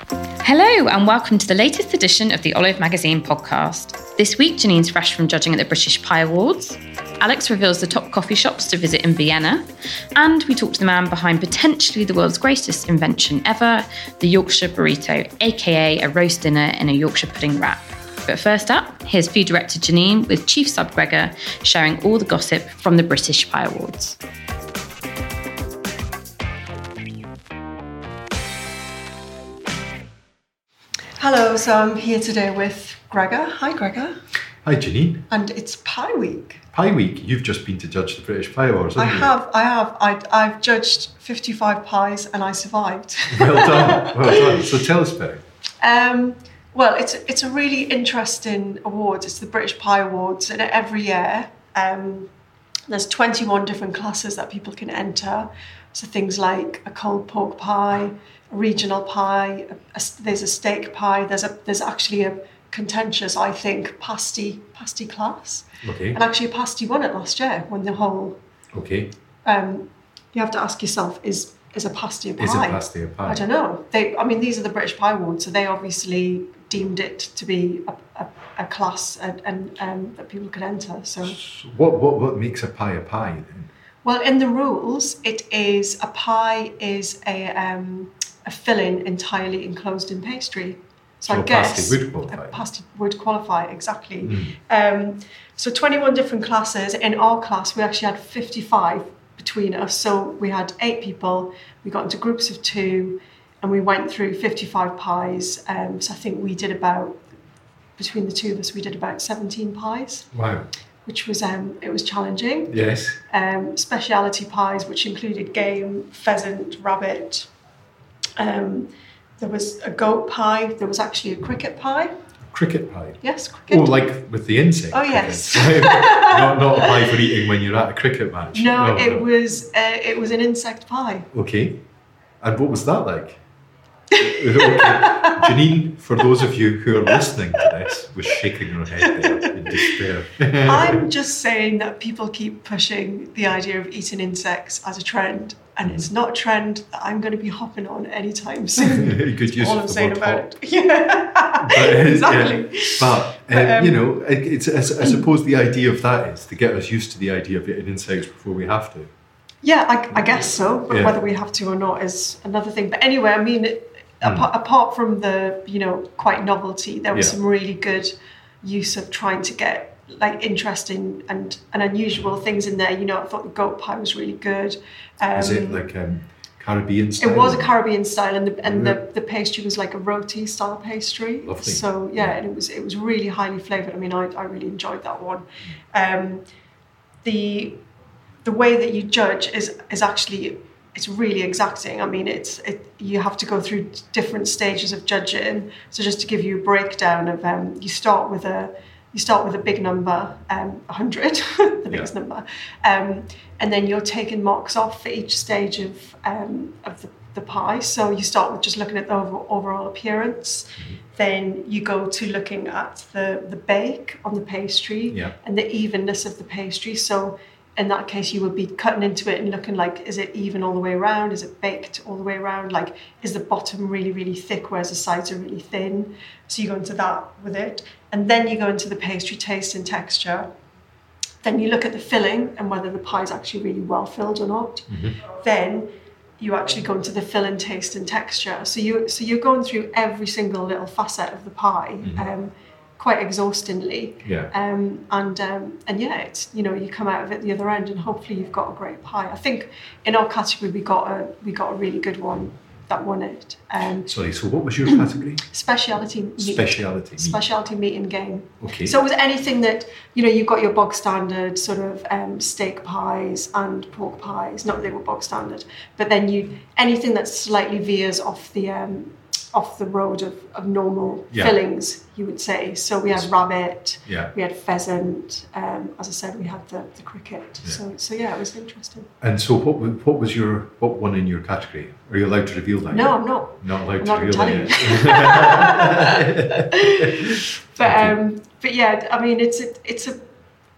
Hello, and welcome to the latest edition of the Olive Magazine podcast. This week, Janine's fresh from judging at the British Pie Awards. Alex reveals the top coffee shops to visit in Vienna. And we talk to the man behind potentially the world's greatest invention ever the Yorkshire burrito, aka a roast dinner in a Yorkshire pudding wrap. But first up, here's food director Janine with Chief Sub Gregor sharing all the gossip from the British Pie Awards. Hello, so I'm here today with Gregor. Hi, Gregor. Hi, Janine. And it's Pie Week. Pie Week. You've just been to judge the British Pie Awards, I haven't you? have, I have. I, I've judged 55 pies and I survived. Well done. Well done. So tell us about it. Um, well, it's it's a really interesting award. It's the British Pie Awards, and every year um, there's 21 different classes that people can enter. So things like a cold pork pie, a regional pie. A, a- there's a steak pie. There's a there's actually a contentious, I think, pasty pasty class. Okay. And actually, a pasty won it last year. Won the whole. Okay. Um, you have to ask yourself: Is is a pasty a pie? Is a pasty a pie? I don't know. They, I mean, these are the British Pie Awards, so they obviously deemed it to be a, a, a class and, and um, that people could enter. So, So what, what, what makes a pie a pie then? Well, in the rules, it is a pie is a um, a filling entirely enclosed in pastry. So, So I guess would qualify. A pasty would qualify exactly. Mm. Um, so 21 different classes. In our class, we actually had 55 between us. So we had eight people. We got into groups of two, and we went through 55 pies. Um, so I think we did about between the two of us, we did about 17 pies, Wow. Which was um, it was challenging. Yes. Um, speciality pies, which included game, pheasant, rabbit. Um, there was a goat pie. There was actually a cricket pie. Cricket pie. Yes, cricket. Oh, like with the insect. Oh, yes. not, not a pie for eating when you're at a cricket match. No, it was uh, it was an insect pie. Okay. And what was that like? Okay. Janine, for those of you who are listening to this, was shaking her head there in despair. I'm just saying that people keep pushing the idea of eating insects as a trend, and it's not a trend that I'm going to be hopping on anytime soon. Good use All of I'm the saying word about hop. it. Yeah, But, uh, exactly. yeah. But, um, But, um, you know, it- it's, I I suppose the idea of that is to get us used to the idea of eating insects before we have to. Yeah, I, I guess so. But Yeah. whether we have to or not is another thing. But anyway, I mean, it, Hmm. apart, apart from the you know quite novelty, there was Yeah. some really good use of trying to get like interesting and, and unusual things in there. You know, I thought the goat pie was really good. Um, Is it like um, Caribbean style? It was a Caribbean style, and the and Yeah. the, the pastry was like a roti style pastry. Lovely. So yeah, and it was it was really highly flavored. I mean, I, I really enjoyed that one. Um, the the way that you judge is is actually it's really exacting. I mean, it's it you have to go through different stages of judging. So just to give you a breakdown of um, you start with a you start with a big number, um, 100, the biggest Yeah. number, um, and then you're taking marks off for each stage of um, of the, the pie. So you start with just looking at the over, overall appearance, then you go to looking at the the bake on the pastry Yeah. and the evenness of the pastry. So in that case, you would be cutting into it and looking like, is it even all the way around? Is it baked all the way around? Like, is the bottom really, really thick, whereas the sides are really thin? So you go into that with it. And then you go into the pastry taste and texture. Then you look at the filling and whether the pie is actually really well filled or not. Then you actually go into the filling taste and texture. So you so you're going through every single little facet of the pie. Um, quite exhaustingly. Yeah. Um, and um, and yeah, it's you know you come out of it the other end, and hopefully you've got a great pie. I think in our category we got a we got a really good one that won it. Um, Sorry, so what was your category? speciality meat. Speciality meat. Speciality meat and game. Okay. So it was anything that you know you've got your bog standard sort of um, steak pies and pork pies. Not that they were bog standard, but then you anything that slightly veers off the um, off the road of, of normal Yeah. fillings, you would say. So we had rabbit, Yeah. we had pheasant. Um, as I said, we had the, the cricket. Yeah. So so yeah, it was interesting. And so, what what was your what one in your category? Are you allowed to reveal that? No, yet? I'm not. Not allowed I'm to not reveal that But um, but yeah, I mean, it's a, it's a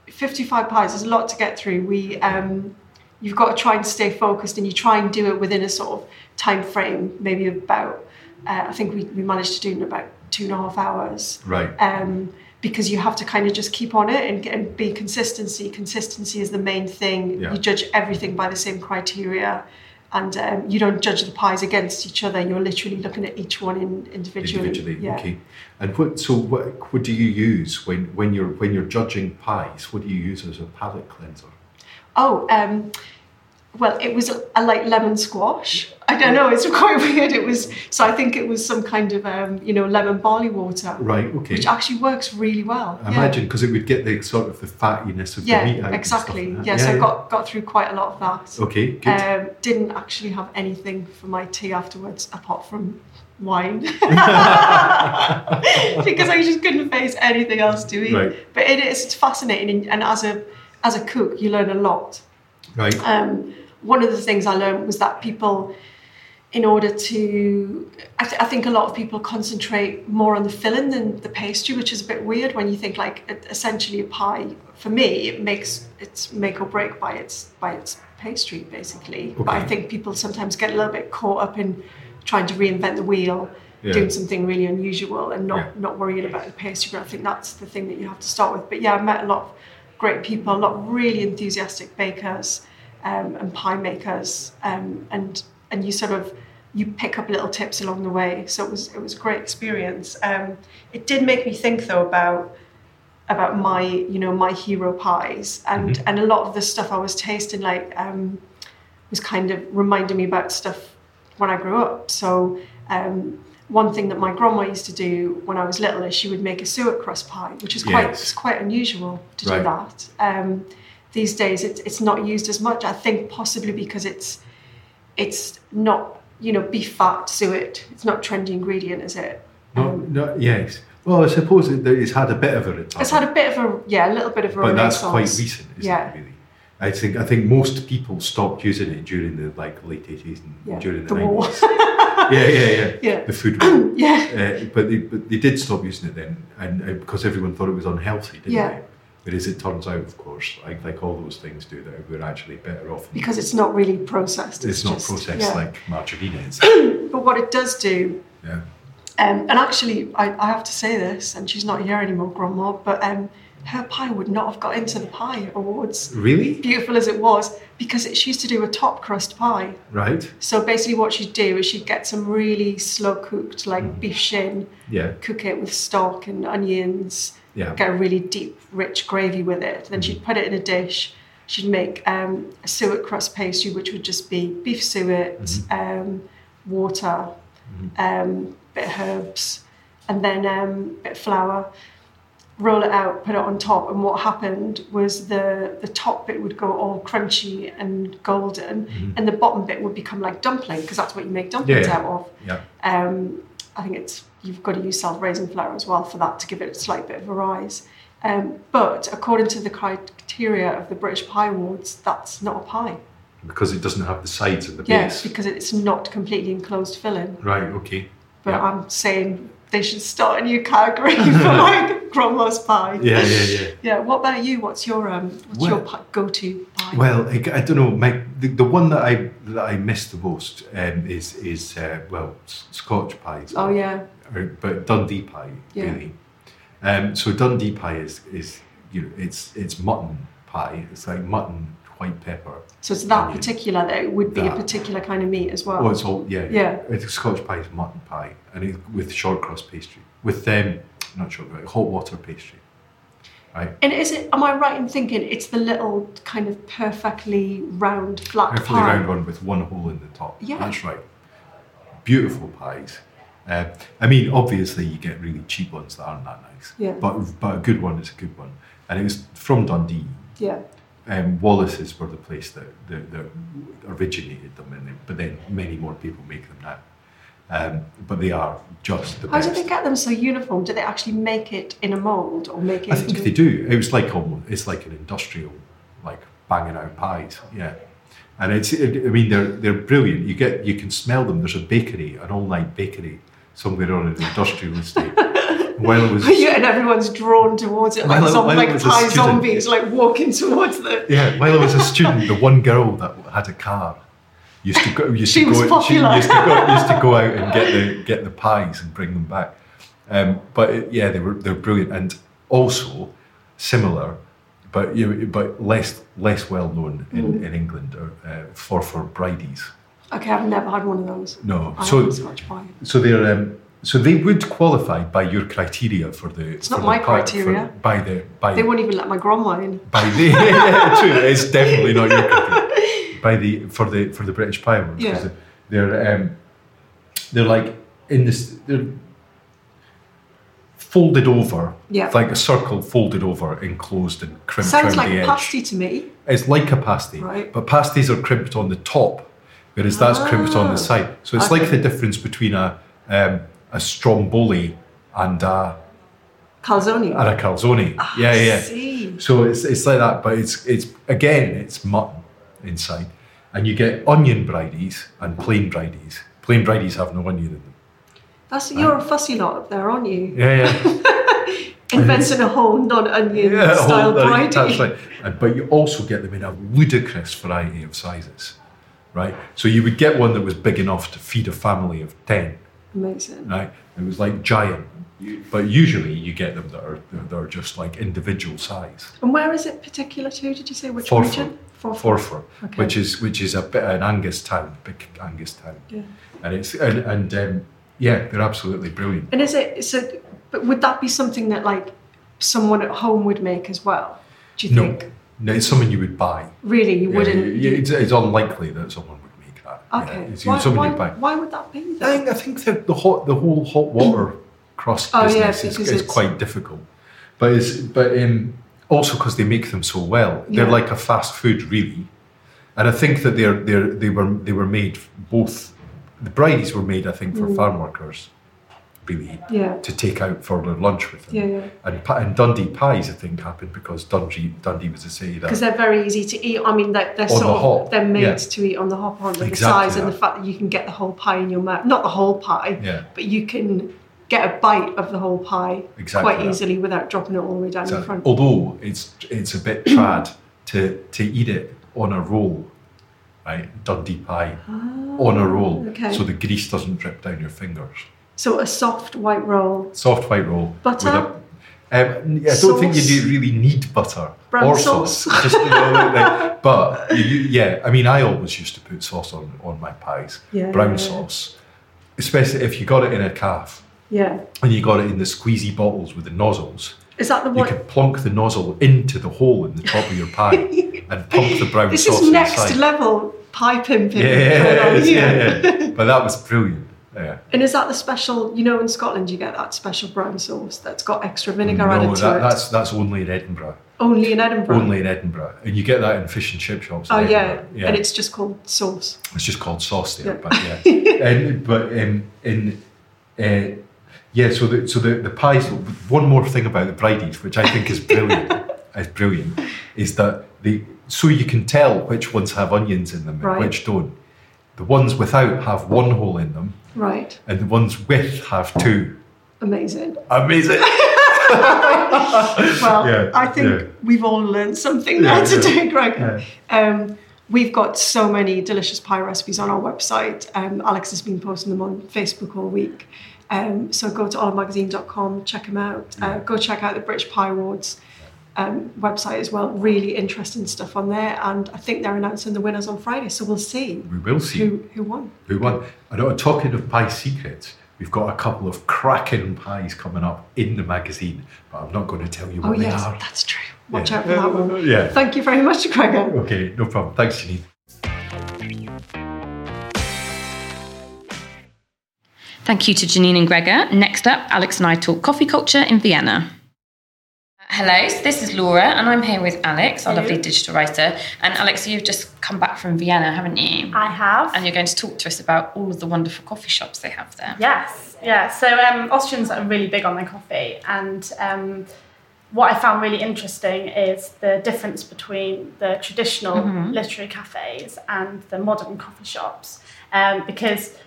55 pies. There's a lot to get through. We um, you've got to try and stay focused, and you try and do it within a sort of time frame, maybe about. Uh, I think we, we managed to do it in about two and a half hours. Right. Um, because you have to kind of just keep on it and, and be consistency. Consistency is the main thing. Yeah. You judge everything by the same criteria, and um, you don't judge the pies against each other. You're literally looking at each one in, individually. individually. Yeah. Okay. And what? So what? What do you use when when you're when you're judging pies? What do you use as a palate cleanser? Oh, um, well, it was a, a like lemon squash. I don't know. It's quite weird. It was so. I think it was some kind of um, you know lemon barley water, Right. Okay. which actually works really well. I yeah. Imagine because it would get the sort of the fattiness of Yeah, the meat out. exactly. like that. yeah, so I got got through quite a lot of that. Okay. Good. Um, didn't actually have anything for my tea afterwards apart from wine because I just couldn't face anything else to eat. Right. But it is fascinating, and, and as a as a cook, you learn a lot. right. Um, one of the things I learned was that people, in order to, I, th- I think a lot of people concentrate more on the filling than the pastry, which is a bit weird when you think like essentially a pie. For me, it makes it's make or break by its by its pastry basically. But I think people sometimes get a little bit caught up in trying to reinvent the wheel. Yeah. Doing something really unusual and not, Yeah. not worrying about the pastry, but I think that's the thing that you have to start with. But yeah, I met a lot of great people, a lot of really enthusiastic bakers um, and pie makers, um, and and you sort of you pick up little tips along the way. So it was it was a great experience. Um, it did make me think though about about my you know my hero pies and Mhm. and a lot of the stuff I was tasting like um, was kind of reminding me about stuff when I grew up. So. Um, one thing that my grandma used to do when I was little is she would make a suet crust pie, which is quite Yes. it's quite unusual to Right. do that. Um, these days, it's it's not used as much. I think possibly because it's it's not you know beef fat suet. It's not trendy ingredient, is it? no, Um, no, yes. Well, I suppose it, it's had a bit of a it's had a bit of a yeah, a little bit of a but that's quite recent, isn't yeah. it? Really. I think I think most people stopped using it during the like late eighties and Yeah, during the the nineties. yeah, yeah, yeah. Yeah. The food war. Yeah. Uh, but they but they did stop using it then, and uh, because everyone thought it was unhealthy, didn't Yeah. they? But as it turns out, of course, like, like all those things do, that we're actually better off. Because it's not really processed. it's, not just- processed yeah. like margarine is. But what it does do yeah. Um, and actually, I, I have to say this, and she's not here anymore, Grandma, but um, her pie would not have got into the pie awards, Really? beautiful as it was, because it, she used to do a top crust pie. Right. So basically, what she'd do is she'd get some really slow cooked, like Mm-hmm. beef shin, Yeah. cook it with stock and onions, Yeah. get a really deep, rich gravy with it. Then she'd put it in a dish. She'd make um, a suet crust pastry, which would just be beef suet, um, water, um, bit of herbs, and then um, bit of flour. Roll it out, put it on top, and what happened was the the top bit would go all crunchy and golden, and the bottom bit would become like dumpling because that's what you make dumplings Yeah. out of. Yeah. Um, I think it's you've got to use self-raising flour as well for that to give it a slight bit of a rise. Um, but according to the criteria of the British Pie Awards, that's not a pie. Because it doesn't have the sides and the base. Yes, because it's not completely enclosed filling. Right. Okay. But Yeah. I'm saying they should start a new category for like grandma's pie. Yeah. Yeah. Yeah. Yeah. What about you? What's your um? What's your Well- pi- go-to pie? Well, I, I don't know. My the, the one that I that I miss the most um, is is uh, well Scotch pies. oh yeah. Or- but Dundee pie Yeah. really. Um, so Dundee pie is is you know it's it's mutton pie. It's like mutton white pepper. So it's that onion. particular that it would be a particular kind of meat as well. Oh, it's all yeah. Yeah. It's Scotch pie is mutton pie, and it, with short crust pastry, with um, not short, but hot water pastry, right? And is it? Am I right in thinking it's the little kind of perfectly round flat Perfectly pie? round one with one hole in the top. Yeah. That's right. Beautiful pies. Uh, I mean, obviously, you get really cheap ones that aren't that nice. Yeah. But but a good one is a good one, and it was from Dundee. Yeah. Um, Wallace's were the place that, that, that originated them, and but then many more people make them now. Um, but they are just the How best. did they get them so uniform? Do they actually make it in a mould or make it I think they do. It was like almost, it's like an industrial, like banging out pies. Yeah, and it's. It, I mean, they're they're brilliant. You get you can smell them. There's a bakery, an all night bakery somewhere on an industrial estate. It was yeah, and everyone's drawn towards it like While I- some while I like was a pie student- zombies, like walking towards the. yeah, while I was a student, the one girl that had a car used to go. Used She to was go. popular. She used to go. Used to go out and get the get the pies and bring them back. Um, but it- yeah, they were they're brilliant and also similar, but you but less less well known Mm. in, in England are uh, for for bridies. Okay, I've never had one of those. No, I so haven't Scotch pie. so they're um, so they would qualify by your criteria for the. It's not my criteria. by the by They won't even let my grandma in. by the yeah, true. It's definitely not your criteria. By the for the for the British Pie 'cause Yeah. they're um, they're like in this they're folded over, Yeah. like a circle folded over, enclosed and crimped Sounds like the edge. pasty to me. It's like a pasty, Right. but pasties are crimped on the top, whereas that's crimped on Ah, the side. So it's like the difference between a um, a stromboli and a Calzone. and a calzone. Ah, yeah, yeah. see. So it's it's like that, but it's it's again it's mutton inside, and you get onion bridies and plain bridies. Plain bridies have no onion in them. That's you're a fussy lot up there, aren't you? Yeah, yeah. Inventing a whole non-onion yeah style bridie. That's right. And, but you also get them in a ludicrous variety of sizes, right? So you would get one that was big enough to feed a family of ten, Amazing. right? It was like giant. But usually you get them that are that are just like individual size. And where is it particular to? Did you say which Forfar. region? Forfar. Forfar, Okay. which is which is a bit an Angus town, big Angus town, Yeah. and it's and, and um, yeah, they're absolutely brilliant. And is it so? But would that be something that like someone at home would make as well? Do you No, think? no, it's something you would buy. Really, you Yeah, wouldn't. yeah, it's, it's unlikely that someone would that. Yeah, okay. why, why, buy. why would that be? I think I think the, the hot the whole hot water crust Oh, yeah, business is, is quite difficult, but it's but um, also because they make them so well, they're like a fast food really, and I think that they're they're they were they were made both the bridies were made I think for farm workers, really. Yeah. to take out for their lunch with them. Yeah, yeah. And, and Dundee pies, I think, happened because Dundee Dundee was a city that Because they're very easy to eat. I mean, they're, they're sort the of hop, they're made to eat on the hop, aren't they? Exactly the size and the fact that you can get the whole pie in your mouth. Not the whole pie, but you can get a bite of the whole pie Exactly quite that. easily without dropping it all the way down your front. although it's it's a bit trad to to eat it on a roll, right? Dundee pie on a roll, Ah, okay. so the grease doesn't drip down your fingers. So a soft white roll, Soft white roll. Butter? A, um, I don't think you do really need butter Brown or sauce? sauce. Just, you know, like- but you, yeah, I mean, I always used to put sauce on on my pies. Yeah, Brown sauce, especially if you got it in a calf yeah. and you got it in the squeezy bottles with the nozzles. Is that the one? You could plonk the nozzle into the hole in the top of your pie and pump the brown This sauce is next inside. level pie pimping. Yeah, going yeah, on yeah, here. yeah, yeah. But that was brilliant. Yeah. And is that the special? You know, in Scotland, you get that special brown sauce that's got extra vinegar No, added to that, it. that's that's only in Edinburgh. Only in Edinburgh. Only in Edinburgh, and you get that in fish and chip shops. Oh yeah. Yeah. and it's just called sauce. It's just called sauce there, Yeah. but yeah. and but um, in uh, yeah, so the so the, the pies. One more thing about the bridies, which I think is brilliant, is brilliant, is that the so you can tell which ones have onions in them and Right. which don't. The ones without have one hole in them, Right. and the ones with have two. Amazing. Amazing. Well, Yeah, I think yeah. we've all learned something Yeah, there today, yeah, Greg. Um, we've got so many delicious pie recipes on our website. Um, Alex has been posting them on Facebook all week. Um, so go to oliveMagazine.com, check them out. Uh, go check out the British Pie Awards um, website as well. Really interesting stuff on there. And I think they're announcing the winners on Friday. So we'll see We will see. who, who won. Who won? And uh, talking of pie secrets, we've got a couple of cracking pies coming up in the magazine, but I'm not going to tell you what Oh, they yes, are. that's true. Watch Yeah. out for that one. Yeah. Thank you very much, Gregor. Okay, no problem. Thanks, Janine. Thank you to Janine and Gregor. Next up, Alex and I talk coffee culture in Vienna. Hello, so this is Laura, and I'm here with Alex, our Hello. lovely digital writer. And Alex, you've just come back from Vienna, haven't you? I have. And you're going to talk to us about all of the wonderful coffee shops they have there. Yes, yeah. So um, Austrians are really big on their coffee, and um, what I found really interesting is the difference between the traditional Mm-hmm. literary cafes and the modern coffee shops, um, because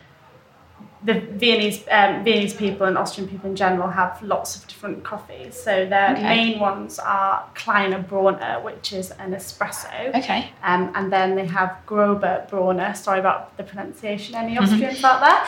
the Viennese um, Viennese people and Austrian people in general have lots of different coffees. So their Okay. main ones are Kleiner Brauner, which is an espresso. Okay. Um, and then they have Grober Brauner. Sorry about the pronunciation, any Mm-hmm. Austrians out there?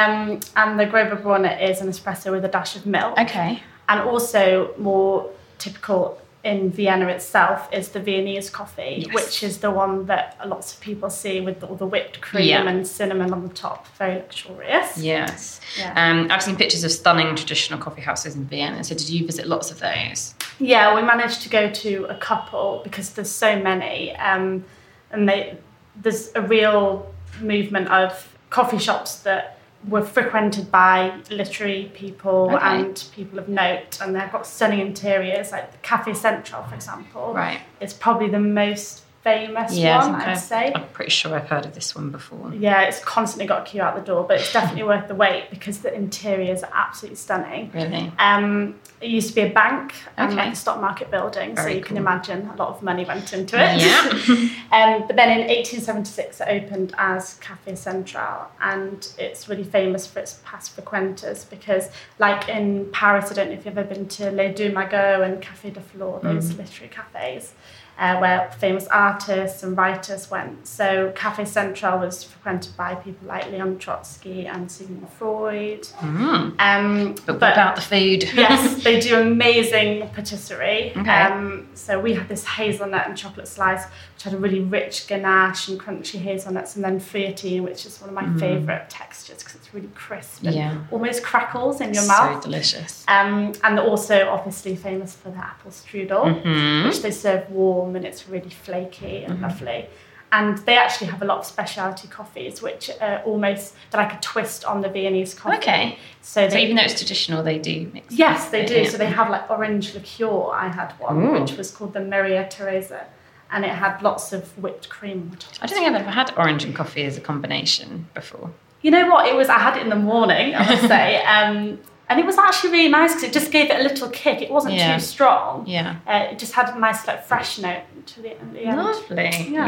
Um, and the Grober Brauner is an espresso with a dash of milk. Okay. And also more typical in Vienna itself is the Viennese coffee, Yes. which is the one that lots of people see with all the whipped cream Yeah. and cinnamon on the top. Very luxurious. Yes. Yeah. Um, I've seen pictures of stunning traditional coffee houses in Vienna. So, did you visit lots of those? Yeah, we managed to go to a couple because there's so many, um, and they there's a real movement of coffee shops that were frequented by literary people Okay. and people of note, and they've got stunning interiors. Like the Cafe Central, for example, Right. is probably the most famous Yeah, one, I'd say. I'm pretty sure I've heard of this one before. Yeah, it's constantly got a queue out the door, but it's definitely worth the wait because the interiors are absolutely stunning. Really? Um, it used to be a bank, um, Okay. like a stock market building, so Very you can imagine a lot of money went into it. Yeah. um, but then in 1876, it opened as Cafe Central, and it's really famous for its past frequenters because, like in Paris, I don't know if you've ever been to Les Deux Magots and Café de Flore, those literary cafes. Uh, where famous artists and writers went. So Cafe Central was frequented by people like Leon Trotsky and Sigmund Freud. Mm. Um, But, what about the food? yes, they do amazing patisserie. Okay. Um, so we had this hazelnut and chocolate slice, which had a really rich ganache and crunchy hazelnuts, and then feuilletine, which is one of my favourite textures because it's really crisp and Mm. Yeah. almost crackles in your so mouth. So delicious. Um, and also obviously famous for the apple strudel, Mhm. which they serve warm and it's really flaky and lovely. And they actually have a lot of specialty coffees, which are almost like a twist on the Viennese coffee. Okay. So, So they, even though it's traditional, they do mix. Yes, they do. Yeah. So they have like orange liqueur. I had one, Ooh. which was called the Maria Teresa, and it had lots of whipped cream on top. I don't think I've ever had orange and coffee as a combination before. You know what? It was. I had it in the morning. I must say, um, and it was actually really nice because it just gave it a little kick. It wasn't Yeah. too strong. Yeah. Uh, it just had a nice like fresh note to the, the end. Lovely. Yeah.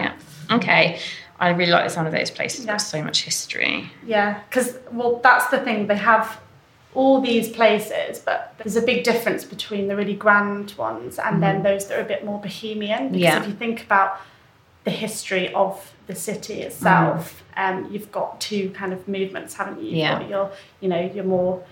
Yeah. Okay. I really like the sound of those places. Yeah. There's so much history. Yeah, because well, that's the thing. They have all these places, but there's a big difference between the really grand ones and then those that are a bit more bohemian. Because Mm-hmm. Yeah. if you think about the history of the city itself, um, you've got two kind of movements, haven't you? You've Yeah. got your, you know, your more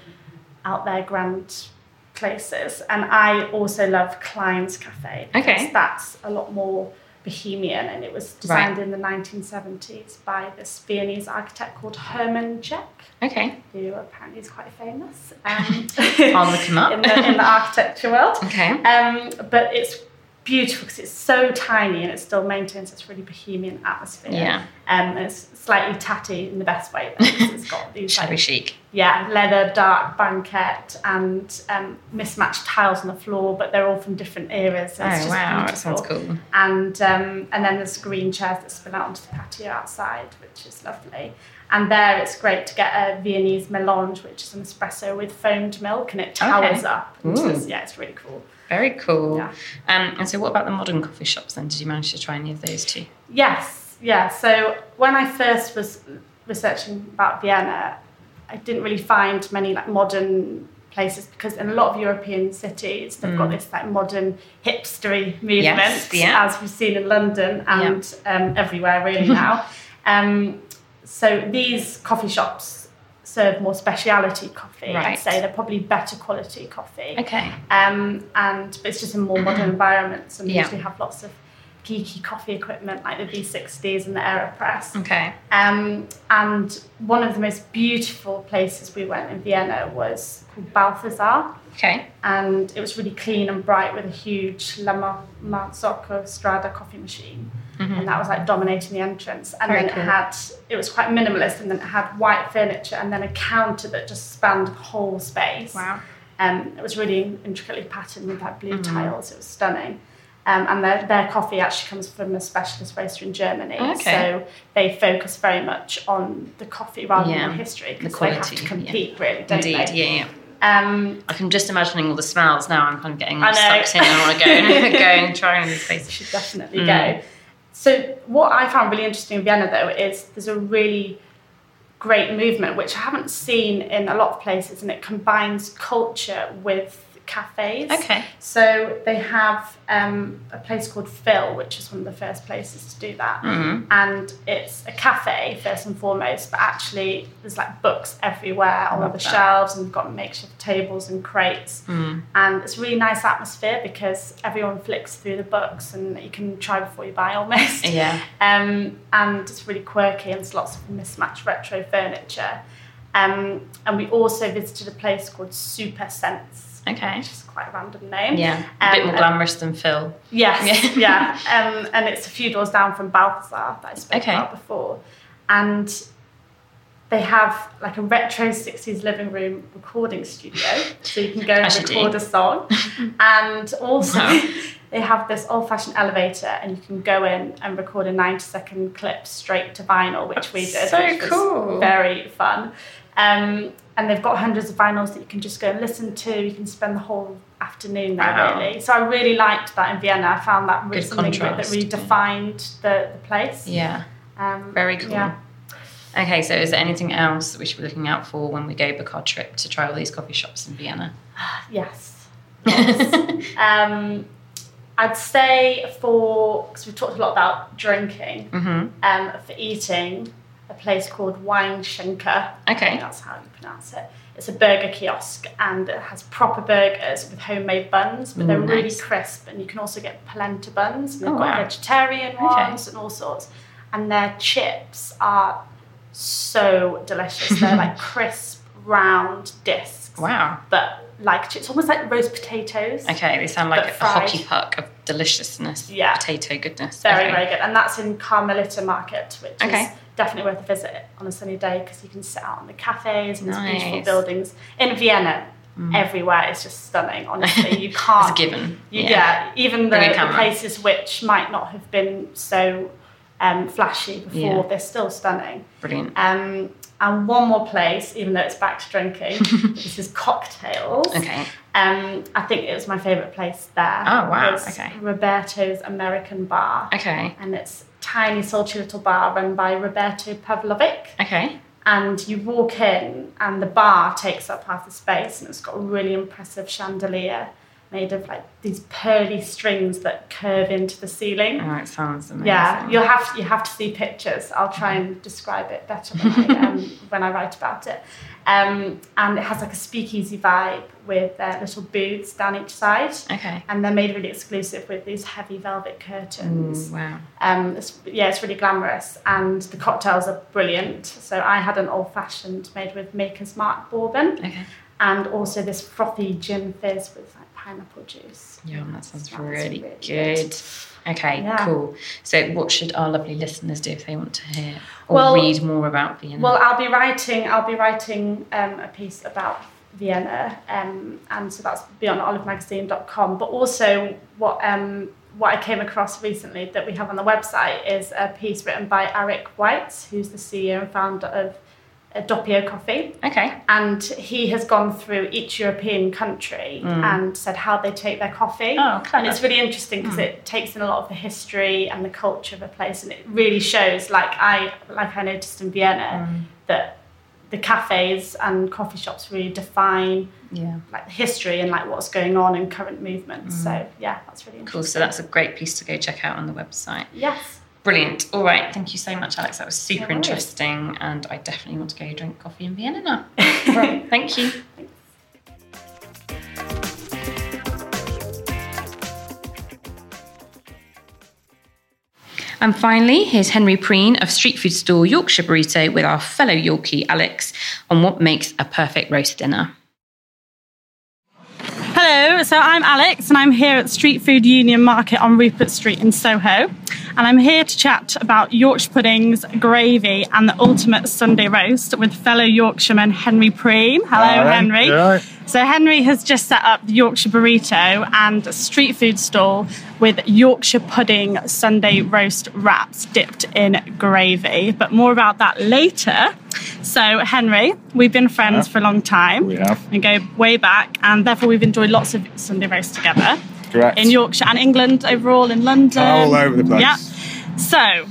out there grand places, and I also love Kleines Cafe. because Okay. that's a lot more bohemian, and it was designed in the 1970s by this Viennese architect called Hermann Czech Okay. who apparently is quite famous um, I'll look him up. in, the, in the architecture world. Okay. Um, but it's beautiful because it's so tiny and it still maintains this really bohemian atmosphere. Yeah. Um, and it's slightly tatty in the best way. It's got these Shabby like, chic. yeah, leather dark banquette and um, mismatched tiles on the floor, but they're all from different eras. So Oh wow, that sounds cool. and um, and then there's green chairs that spill out onto the patio outside, which is lovely. And there, it's great to get a Viennese melange, which is an espresso with foamed milk, and it towers Okay. up. this- yeah, it's really cool. Very cool. Yeah. Um, and so, what about the modern coffee shops then? Did you manage to try any of those too? Yes, yeah. So when I first was researching about Vienna, I didn't really find many like modern places because in a lot of European cities they've got this like modern hipstery movement, Mm. Yes, yeah. as we've seen in London and um, everywhere really now. Um, so these coffee shops serve more speciality coffee. I'd say they're probably better quality coffee. Okay. Um, and but it's just in more modern environments and Yeah. usually have lots of geeky coffee equipment like the V60s and the AeroPress. Okay. Um, and one of the most beautiful places we went in Vienna was called Balthasar. Okay. And it was really clean and bright with a huge La Ma- Marzocco Strada coffee machine. And that was like dominating the entrance. And Mm-hmm. Very then cool. it had, it was quite minimalist, and then it had white furniture and then a counter that just spanned the whole space. Wow. Um, it was really intricately patterned with like blue Mm-hmm. tiles. It was stunning. Um, and their, their coffee actually comes from a specialist roaster in Germany. Okay. So they focus very much on the coffee rather Yeah, than the history the because they have quality, to yeah. compete, really, don't Indeed, they? yeah, yeah. Um, I can just imagining all the smells now. I'm kind of getting sucked in. I want to go and go and try one of these you should definitely Mm. go. So what I found really interesting in Vienna though is there's a really great movement which I haven't seen in a lot of places and it combines culture with cafes. Okay. So they have um, a place called Phil, which is one of the first places to do that. Mhm. And it's a cafe first and foremost, but actually there's like books everywhere on the that. shelves and we've got makeshift tables and crates. Mm. And it's a really nice atmosphere because everyone flicks through the books and you can try before you buy almost. Yeah. Um, and it's really quirky and there's lots of mismatched retro furniture. Um, and we also visited a place called Supersense, Okay. which is quite a random name. Yeah. A bit Um, more glamorous than Phil. Yes, Yeah. Um, and it's a few doors down from Balthasar that I spoke Okay. about before. And they have like a retro 60s living room recording studio. So you can go and do. record a song. and also, Wow. they have this old fashioned elevator and you can go in and record a 90 second clip straight to vinyl, which we did. So which was cool. Very fun. Um, and they've got hundreds of vinyls that you can just go and listen to. You can spend the whole afternoon there, Wow. really. So I really liked that in Vienna. I found that really Good something that, that contrast, really yeah. defined the, the place. Yeah. Um, Very cool. Yeah. Okay, so is there anything else that we should be looking out for when we go book our trip to try all these coffee shops in Vienna? Yes. um, I'd say for, because we've talked a lot about drinking, hmm um, for eating, a place called Weinschenker. I Okay. that's how you pronounce it. It's a burger kiosk and it has proper burgers with homemade buns, but they're really nice. crisp and you can also get polenta buns. And they've Oh, got wow. vegetarian Okay. ones and all sorts. And their chips are so delicious. They're like crisp, round discs. Wow. But like chips, almost like roast potatoes. Okay, they sound like a fried. hockey puck of deliciousness. Yeah. Potato goodness. Very, okay. very good. And that's in Karmeliter Market, which Okay. is definitely worth a visit on a sunny day because you can sit out in the cafes and these beautiful Mm. buildings. In Vienna, everywhere is just stunning, honestly. You can't. It's a given. You, yeah. even the, the places which might not have been so um, flashy before, Yeah. they're still stunning. Brilliant. Um, and one more place, even though it's back to drinking, this is cocktails. Okay. Um, I think it was my favourite place there. Oh, wow, okay. Roberto's American Bar. Okay. And it's tiny, sultry little bar run by Roberto Pavlovic. Okay. And you walk in, and the bar takes up half the space, and it's got a really impressive chandelier made of like these pearly strings that curve into the ceiling. Oh, it sounds amazing. Yeah, you'll have you have to see pictures. I'll try and describe it better when I, um, when I write about it. Um, and it has like a speakeasy vibe with uh, little booths down each side, Okay. and they're made really exclusive with these heavy velvet curtains. Ooh, wow. Um, it's, yeah, it's really glamorous, and the cocktails are brilliant. So I had an old fashioned made with Maker's Mark bourbon, Okay. and also this frothy gin fizz with like pineapple juice. Yeah, that sounds really, really good. good. Okay, Yeah. cool. So, what should our lovely listeners do if they want to hear or Well- read more about Vienna? Well, I'll be writing. I'll be writing um, a piece about Vienna, um, and so that's be on olivemagazine.com. But also, what um, what I came across recently that we have on the website is a piece written by Eric White, who's the CEO and founder of Doppio Coffee, okay. and he has gone through each European country and said how they take their coffee. Mm. Oh, clever. And it's really interesting because it takes in a lot of the history and the culture of a place, and it really shows. Like I, like I noticed in Vienna, Mm. that the cafes and coffee shops really define Yeah. like the history and like what's going on in current movements. So yeah, that's really Cool. So, that's a great piece to go check out on the website. yes. Brilliant. All right. Thank you so much, Alex. That was super No interesting. And I definitely want to go drink coffee in Vienna now. right. Thank you. And finally, here's Henry Preen of street food store Yorkshire Burrito with our fellow Yorkie Alex on what makes a perfect roast dinner. Hello, so I'm Alex and I'm here at Street Food Union Market on Rupert Street in Soho. And I'm here to chat about Yorkshire puddings, gravy, and the ultimate Sunday roast with fellow Yorkshireman Henry Preen. Hello, Hello, Henry. right? So Henry has just set up the Yorkshire burrito and a street food stall with Yorkshire pudding Sunday roast wraps dipped in gravy. But more about that later. So Henry, we've been friends Yeah. for a long time. We have. We go way back, and therefore we've enjoyed lots of Sunday roast together Correct. in Yorkshire and England overall, in London, All over the place. Yeah. So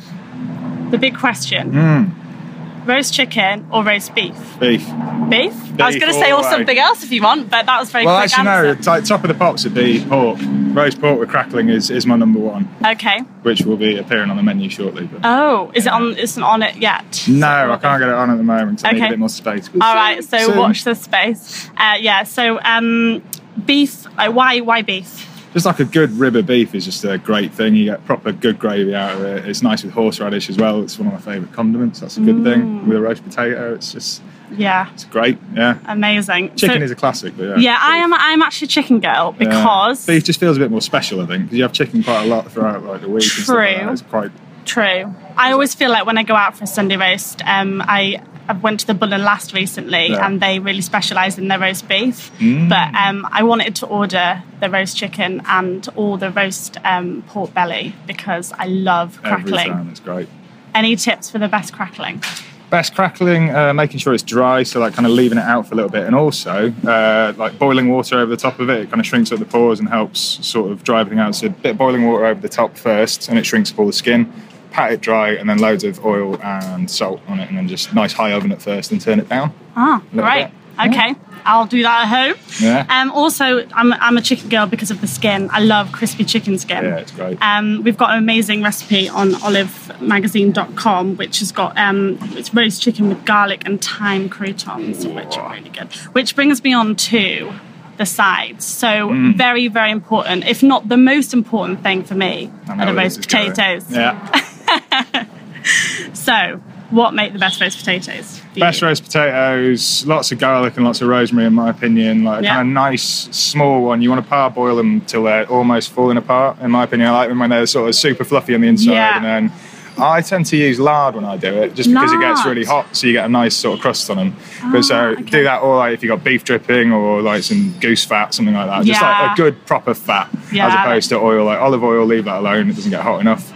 the big question: Mm, roast chicken or roast beef? beef. Beef. I was going to say or something else if you want, but that was very Well, quick actually, no. answer. It's like top of the pops would be pork. Roast pork with crackling is, is my number one, Okay. which will be appearing on the menu shortly. But Oh, is it on? Isn't on it yet? no, I can't get it on at the moment. I need a bit more space. All right. So Soon. watch this space. Uh, yeah. So um, beef. Uh, why? Why beef? Just like a good rib of beef is just a great thing. You get proper good gravy out of it. It's nice with horseradish as well. It's one of my favourite condiments. That's a good Mm. thing. With a roast potato, it's just Yeah. it's great. Yeah. Amazing. Chicken So- is a classic, but yeah. Yeah, I am. I'm actually a chicken girl Yeah. because beef just feels a bit more special, I think, because you have chicken quite a lot throughout like the week. Like True. that. It's quite True. I always feel like when I go out for a Sunday roast, um, I I went to the Bull and Last recently, Yeah. and they really specialise in their roast beef. Mm. But um, I wanted to order the roast chicken and all the roast um, pork belly because I love every crackling. time. It's great. Any tips for the best crackling? Best crackling, uh, making sure it's dry, so like kind of leaving it out for a little bit, and also uh, like boiling water over the top of it. It kind of shrinks up the pores and helps sort of dry everything out. So a bit of boiling water over the top first, and it shrinks up all the skin. Pat it dry, and then loads of oil and salt on it, and then just nice high oven at first, and turn it down. Ah, bit. Okay, I'll do that at home. Yeah. Um, also, I'm, I'm a chicken girl because of the skin. I love crispy chicken skin. Yeah, it's great. Um, we've got an amazing recipe on olivemagazine.com, which has got um, it's roast chicken with garlic and thyme croutons, which are really good. Which brings me on to the sides. So Mm. very, very important, if not the most important thing for me, are the roast is going. potatoes. Yeah. So, what make the best roast potatoes? Best roast potatoes, lots of garlic and lots of rosemary, in my opinion. Like a kind of nice small one. You want to parboil them till they're almost falling apart. In my opinion, I like them when they're sort of super fluffy on the inside, Yeah. and then. I tend to use lard when I do it, just because it gets really hot, so you get a nice sort of crust on them. Ah, but so okay. do that, or like if you got beef dripping, or like some goose fat, something like that. Just Yeah. like a good proper fat, Yeah, as opposed to oil. Like olive oil, leave that alone; it doesn't get hot enough.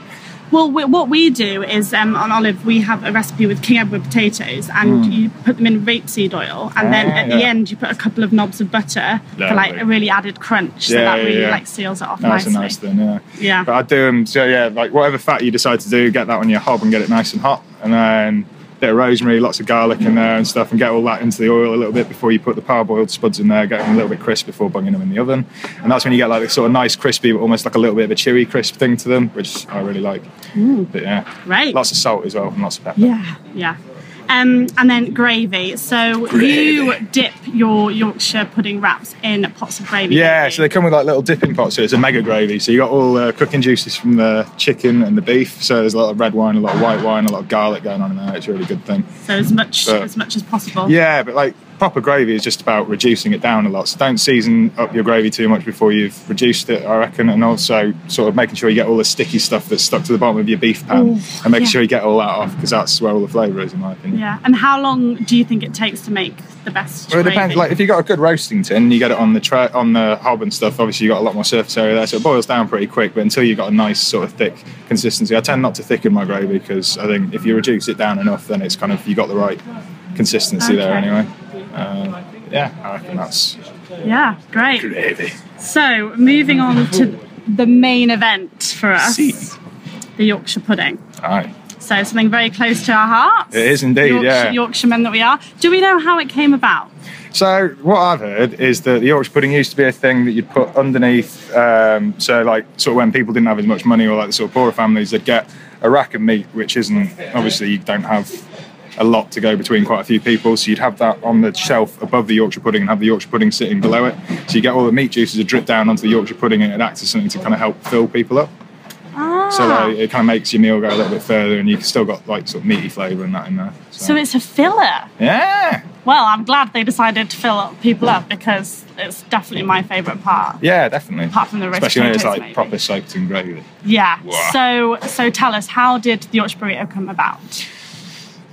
Well, we, what we do is um, on Olive, we have a recipe with King Edward potatoes, and you put them in rapeseed oil, and then. Ah, at the end you put a couple of knobs of butter for like a really added crunch. So Yeah, that yeah, really yeah. like seals it off That's nicely. a nice thing, yeah. Yeah. But I do them, so yeah, like whatever fat you decide to do, get that on your hob and get it nice and hot. And then bit of rosemary, lots of garlic in there and stuff, and get all that into the oil a little bit before you put the parboiled spuds in there, get them a little bit crisp before bunging them in the oven. And that's when you get like this sort of nice crispy, but almost like a little bit of a chewy crisp thing to them, which I really like. Mm. But yeah, Great. lots of salt as well and lots of pepper. Yeah, yeah. Um, and then gravy. So you dip your Yorkshire pudding wraps in pots of gravy. Yeah, so they come with like little dipping pots, so it's a mega gravy. So you got all uh, cooking juices from the chicken and the beef. So there's a lot of red wine, a lot of white wine, a lot of garlic going on in there. It's a really good thing. so as much but- as much as possible. Yeah, but like proper gravy is just about reducing it down a lot. So don't season up your gravy too much before you've reduced it, I reckon. And also sort of making sure you get all the sticky stuff that's stuck to the bottom of your beef pan Ooh, and making yeah. sure you get all that off because that's where all the flavour is, in my opinion. Yeah. And how long do you think it takes to make the best? Well, it depends. Like if you've got a good roasting tin, you get it on the on the hob and stuff. Obviously, you've got a lot more surface area there, so it boils down pretty quick. But until you've got a nice sort of thick consistency, I tend not to thicken my gravy because I think if you reduce it down enough, then it's kind of you've got the right consistency there anyway. Uh, yeah, I reckon that's Yeah, great. gravy. So, moving on to the main event for us See. the Yorkshire pudding. Aye. So, something very close to our hearts. It is indeed, Yorkshire, yeah. Yorkshiremen that we are. Do we know how it came about? So what I've heard is that the Yorkshire pudding used to be a thing that you'd put underneath. Um, so like sort of when people didn't have as much money or like the sort of poorer families, they'd get a rack of meat, which isn't obviously you don't have a lot to go between quite a few people. So you'd have that on the shelf above the Yorkshire pudding and have the Yorkshire pudding sitting below it. So you get all the meat juices to drip down onto the Yorkshire pudding and it acts as something to kind of help fill people up. Ah. So like it kind of makes your meal go a little bit further and you've still got like sort of meaty flavour and that in there. so it's a filler. yeah. Well, I'm glad they decided to fill up people up because it's definitely my favourite part. Yeah, definitely. Apart from the roast Especially when it's like maybe. proper soaked in gravy. Yeah. So, so tell us, how did the Yorkshire burrito come about?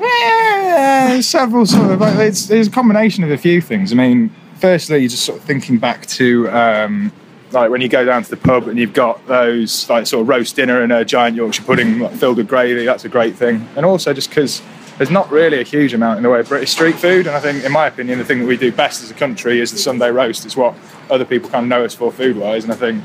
Yeah, several sort of like it's, it's a combination of a few things. I mean, firstly, you're just sort of thinking back to um, like when you go down to the pub and you've got those like sort of roast dinner and a giant Yorkshire pudding like, filled with gravy. That's a great thing. And also just because there's not really a huge amount in the way of British street food. And I think, in my opinion, the thing that we do best as a country is the Sunday roast. It's what other people kind of know us for food wise. And I think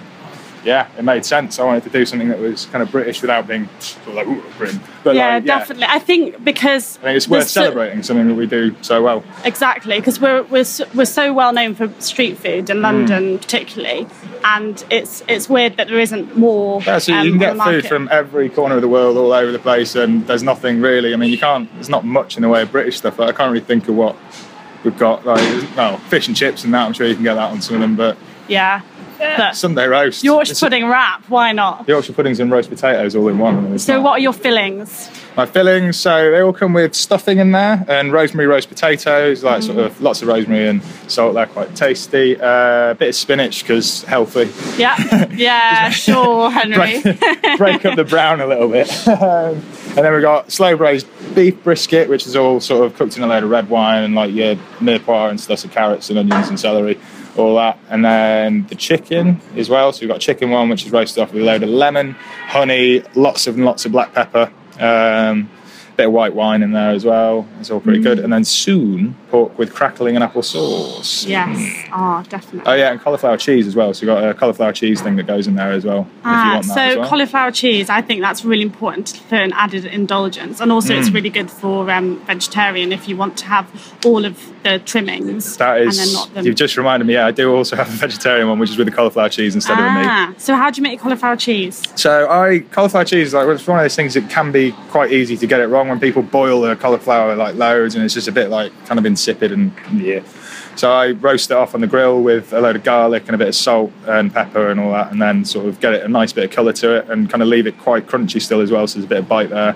yeah, it made sense. I wanted to do something that was kind of British without being sort of like ooh, Britain. But yeah, like, definitely. I think because I think it's worth there's so- celebrating something that we do so well. Exactly, because we're, we're so- we're so well known for street food Mm. in London, particularly, and it's it's weird that there isn't more. Yeah, so um, you can get food from every corner of the world, all over the place, and there's nothing really. I mean, you can't. There's not much in the way of British stuff. Like, I can't really think of what we've got. Like, well, fish and chips and that. I'm sure you can get that on some of them. But Yeah, but Sunday roast, Yorkshire It's- pudding wrap. Why not? Yorkshire puddings and roast potatoes all in one. So, what are your fillings? My fillings, so they all come with stuffing in there and rosemary roast potatoes, like sort of lots of rosemary and salt. They're quite tasty. Uh, a bit of spinach because healthy. Yeah, yeah, sure, Henry. break, break up the brown a little bit. Um, and then we've got slow braised beef brisket, which is all sort of cooked in a load of red wine and like your mirepoix and stuff, so carrots and onions and celery, all that. And then the chicken as well. So we've got chicken one, which is roasted off with a load of lemon, honey, lots of lots of black pepper. Um, bit of white wine in there as well. It's all pretty good. And then soon, pork with crackling and apple sauce. Yes, oh, definitely. Oh yeah, and cauliflower cheese as well. So we've got a cauliflower cheese thing that goes in there as well. if you Ah, want that so as well. cauliflower cheese, I think that's really important for an added indulgence, and also Mm. it's really good for um, vegetarian if you want to have all of the trimmings. That and then not them. you've just reminded me. Yeah, I do also have a vegetarian one, which is with the cauliflower cheese instead of the meat. ah, so how do you make cauliflower cheese? So I cauliflower cheese, like it's one of those things that can be quite easy to get it wrong when people boil their cauliflower like loads, and it's just a bit like kind of insipid and yeah. So I roast it off on the grill with a load of garlic and a bit of salt and pepper and all that, and then sort of get it a nice bit of colour to it, and kind of leave it quite crunchy still as well. So there's a bit of bite there.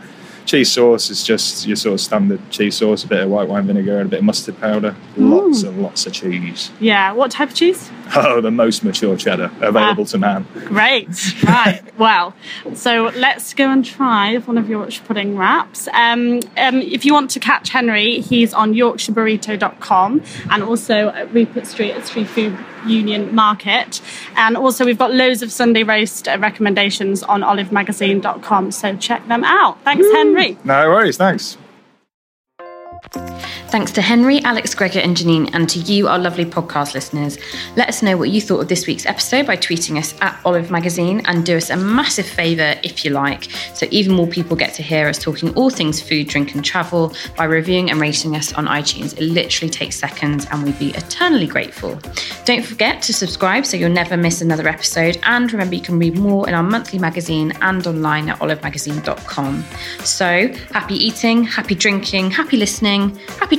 Cheese sauce is just your sort of standard cheese sauce, a bit of white wine vinegar and a bit of mustard powder. Lots and lots of cheese. Yeah, what type of cheese? Oh, the most mature cheddar available to man. Great. Right. well, so let's go and try one of Yorkshire pudding wraps. Um, um, if you want to catch Henry, he's on YorkshireBurrito.com and also at Rupert Street at Street Food Union Market. And also, we've got loads of Sunday roast uh, recommendations on olivemagazine.com. So check them out. Thanks, Henry. No worries, thanks. Thanks to Henry, Alex, Gregor, and Janine, and to you, our lovely podcast listeners. Let us know what you thought of this week's episode by tweeting us at Olive Magazine and do us a massive favour if you like, so even more people get to hear us talking all things food, drink, and travel by reviewing and rating us on iTunes. It literally takes seconds, and we'd be eternally grateful. Don't forget to subscribe so you'll never miss another episode. And remember, you can read more in our monthly magazine and online at olivemagazine.com. So happy eating, happy drinking, happy listening, happy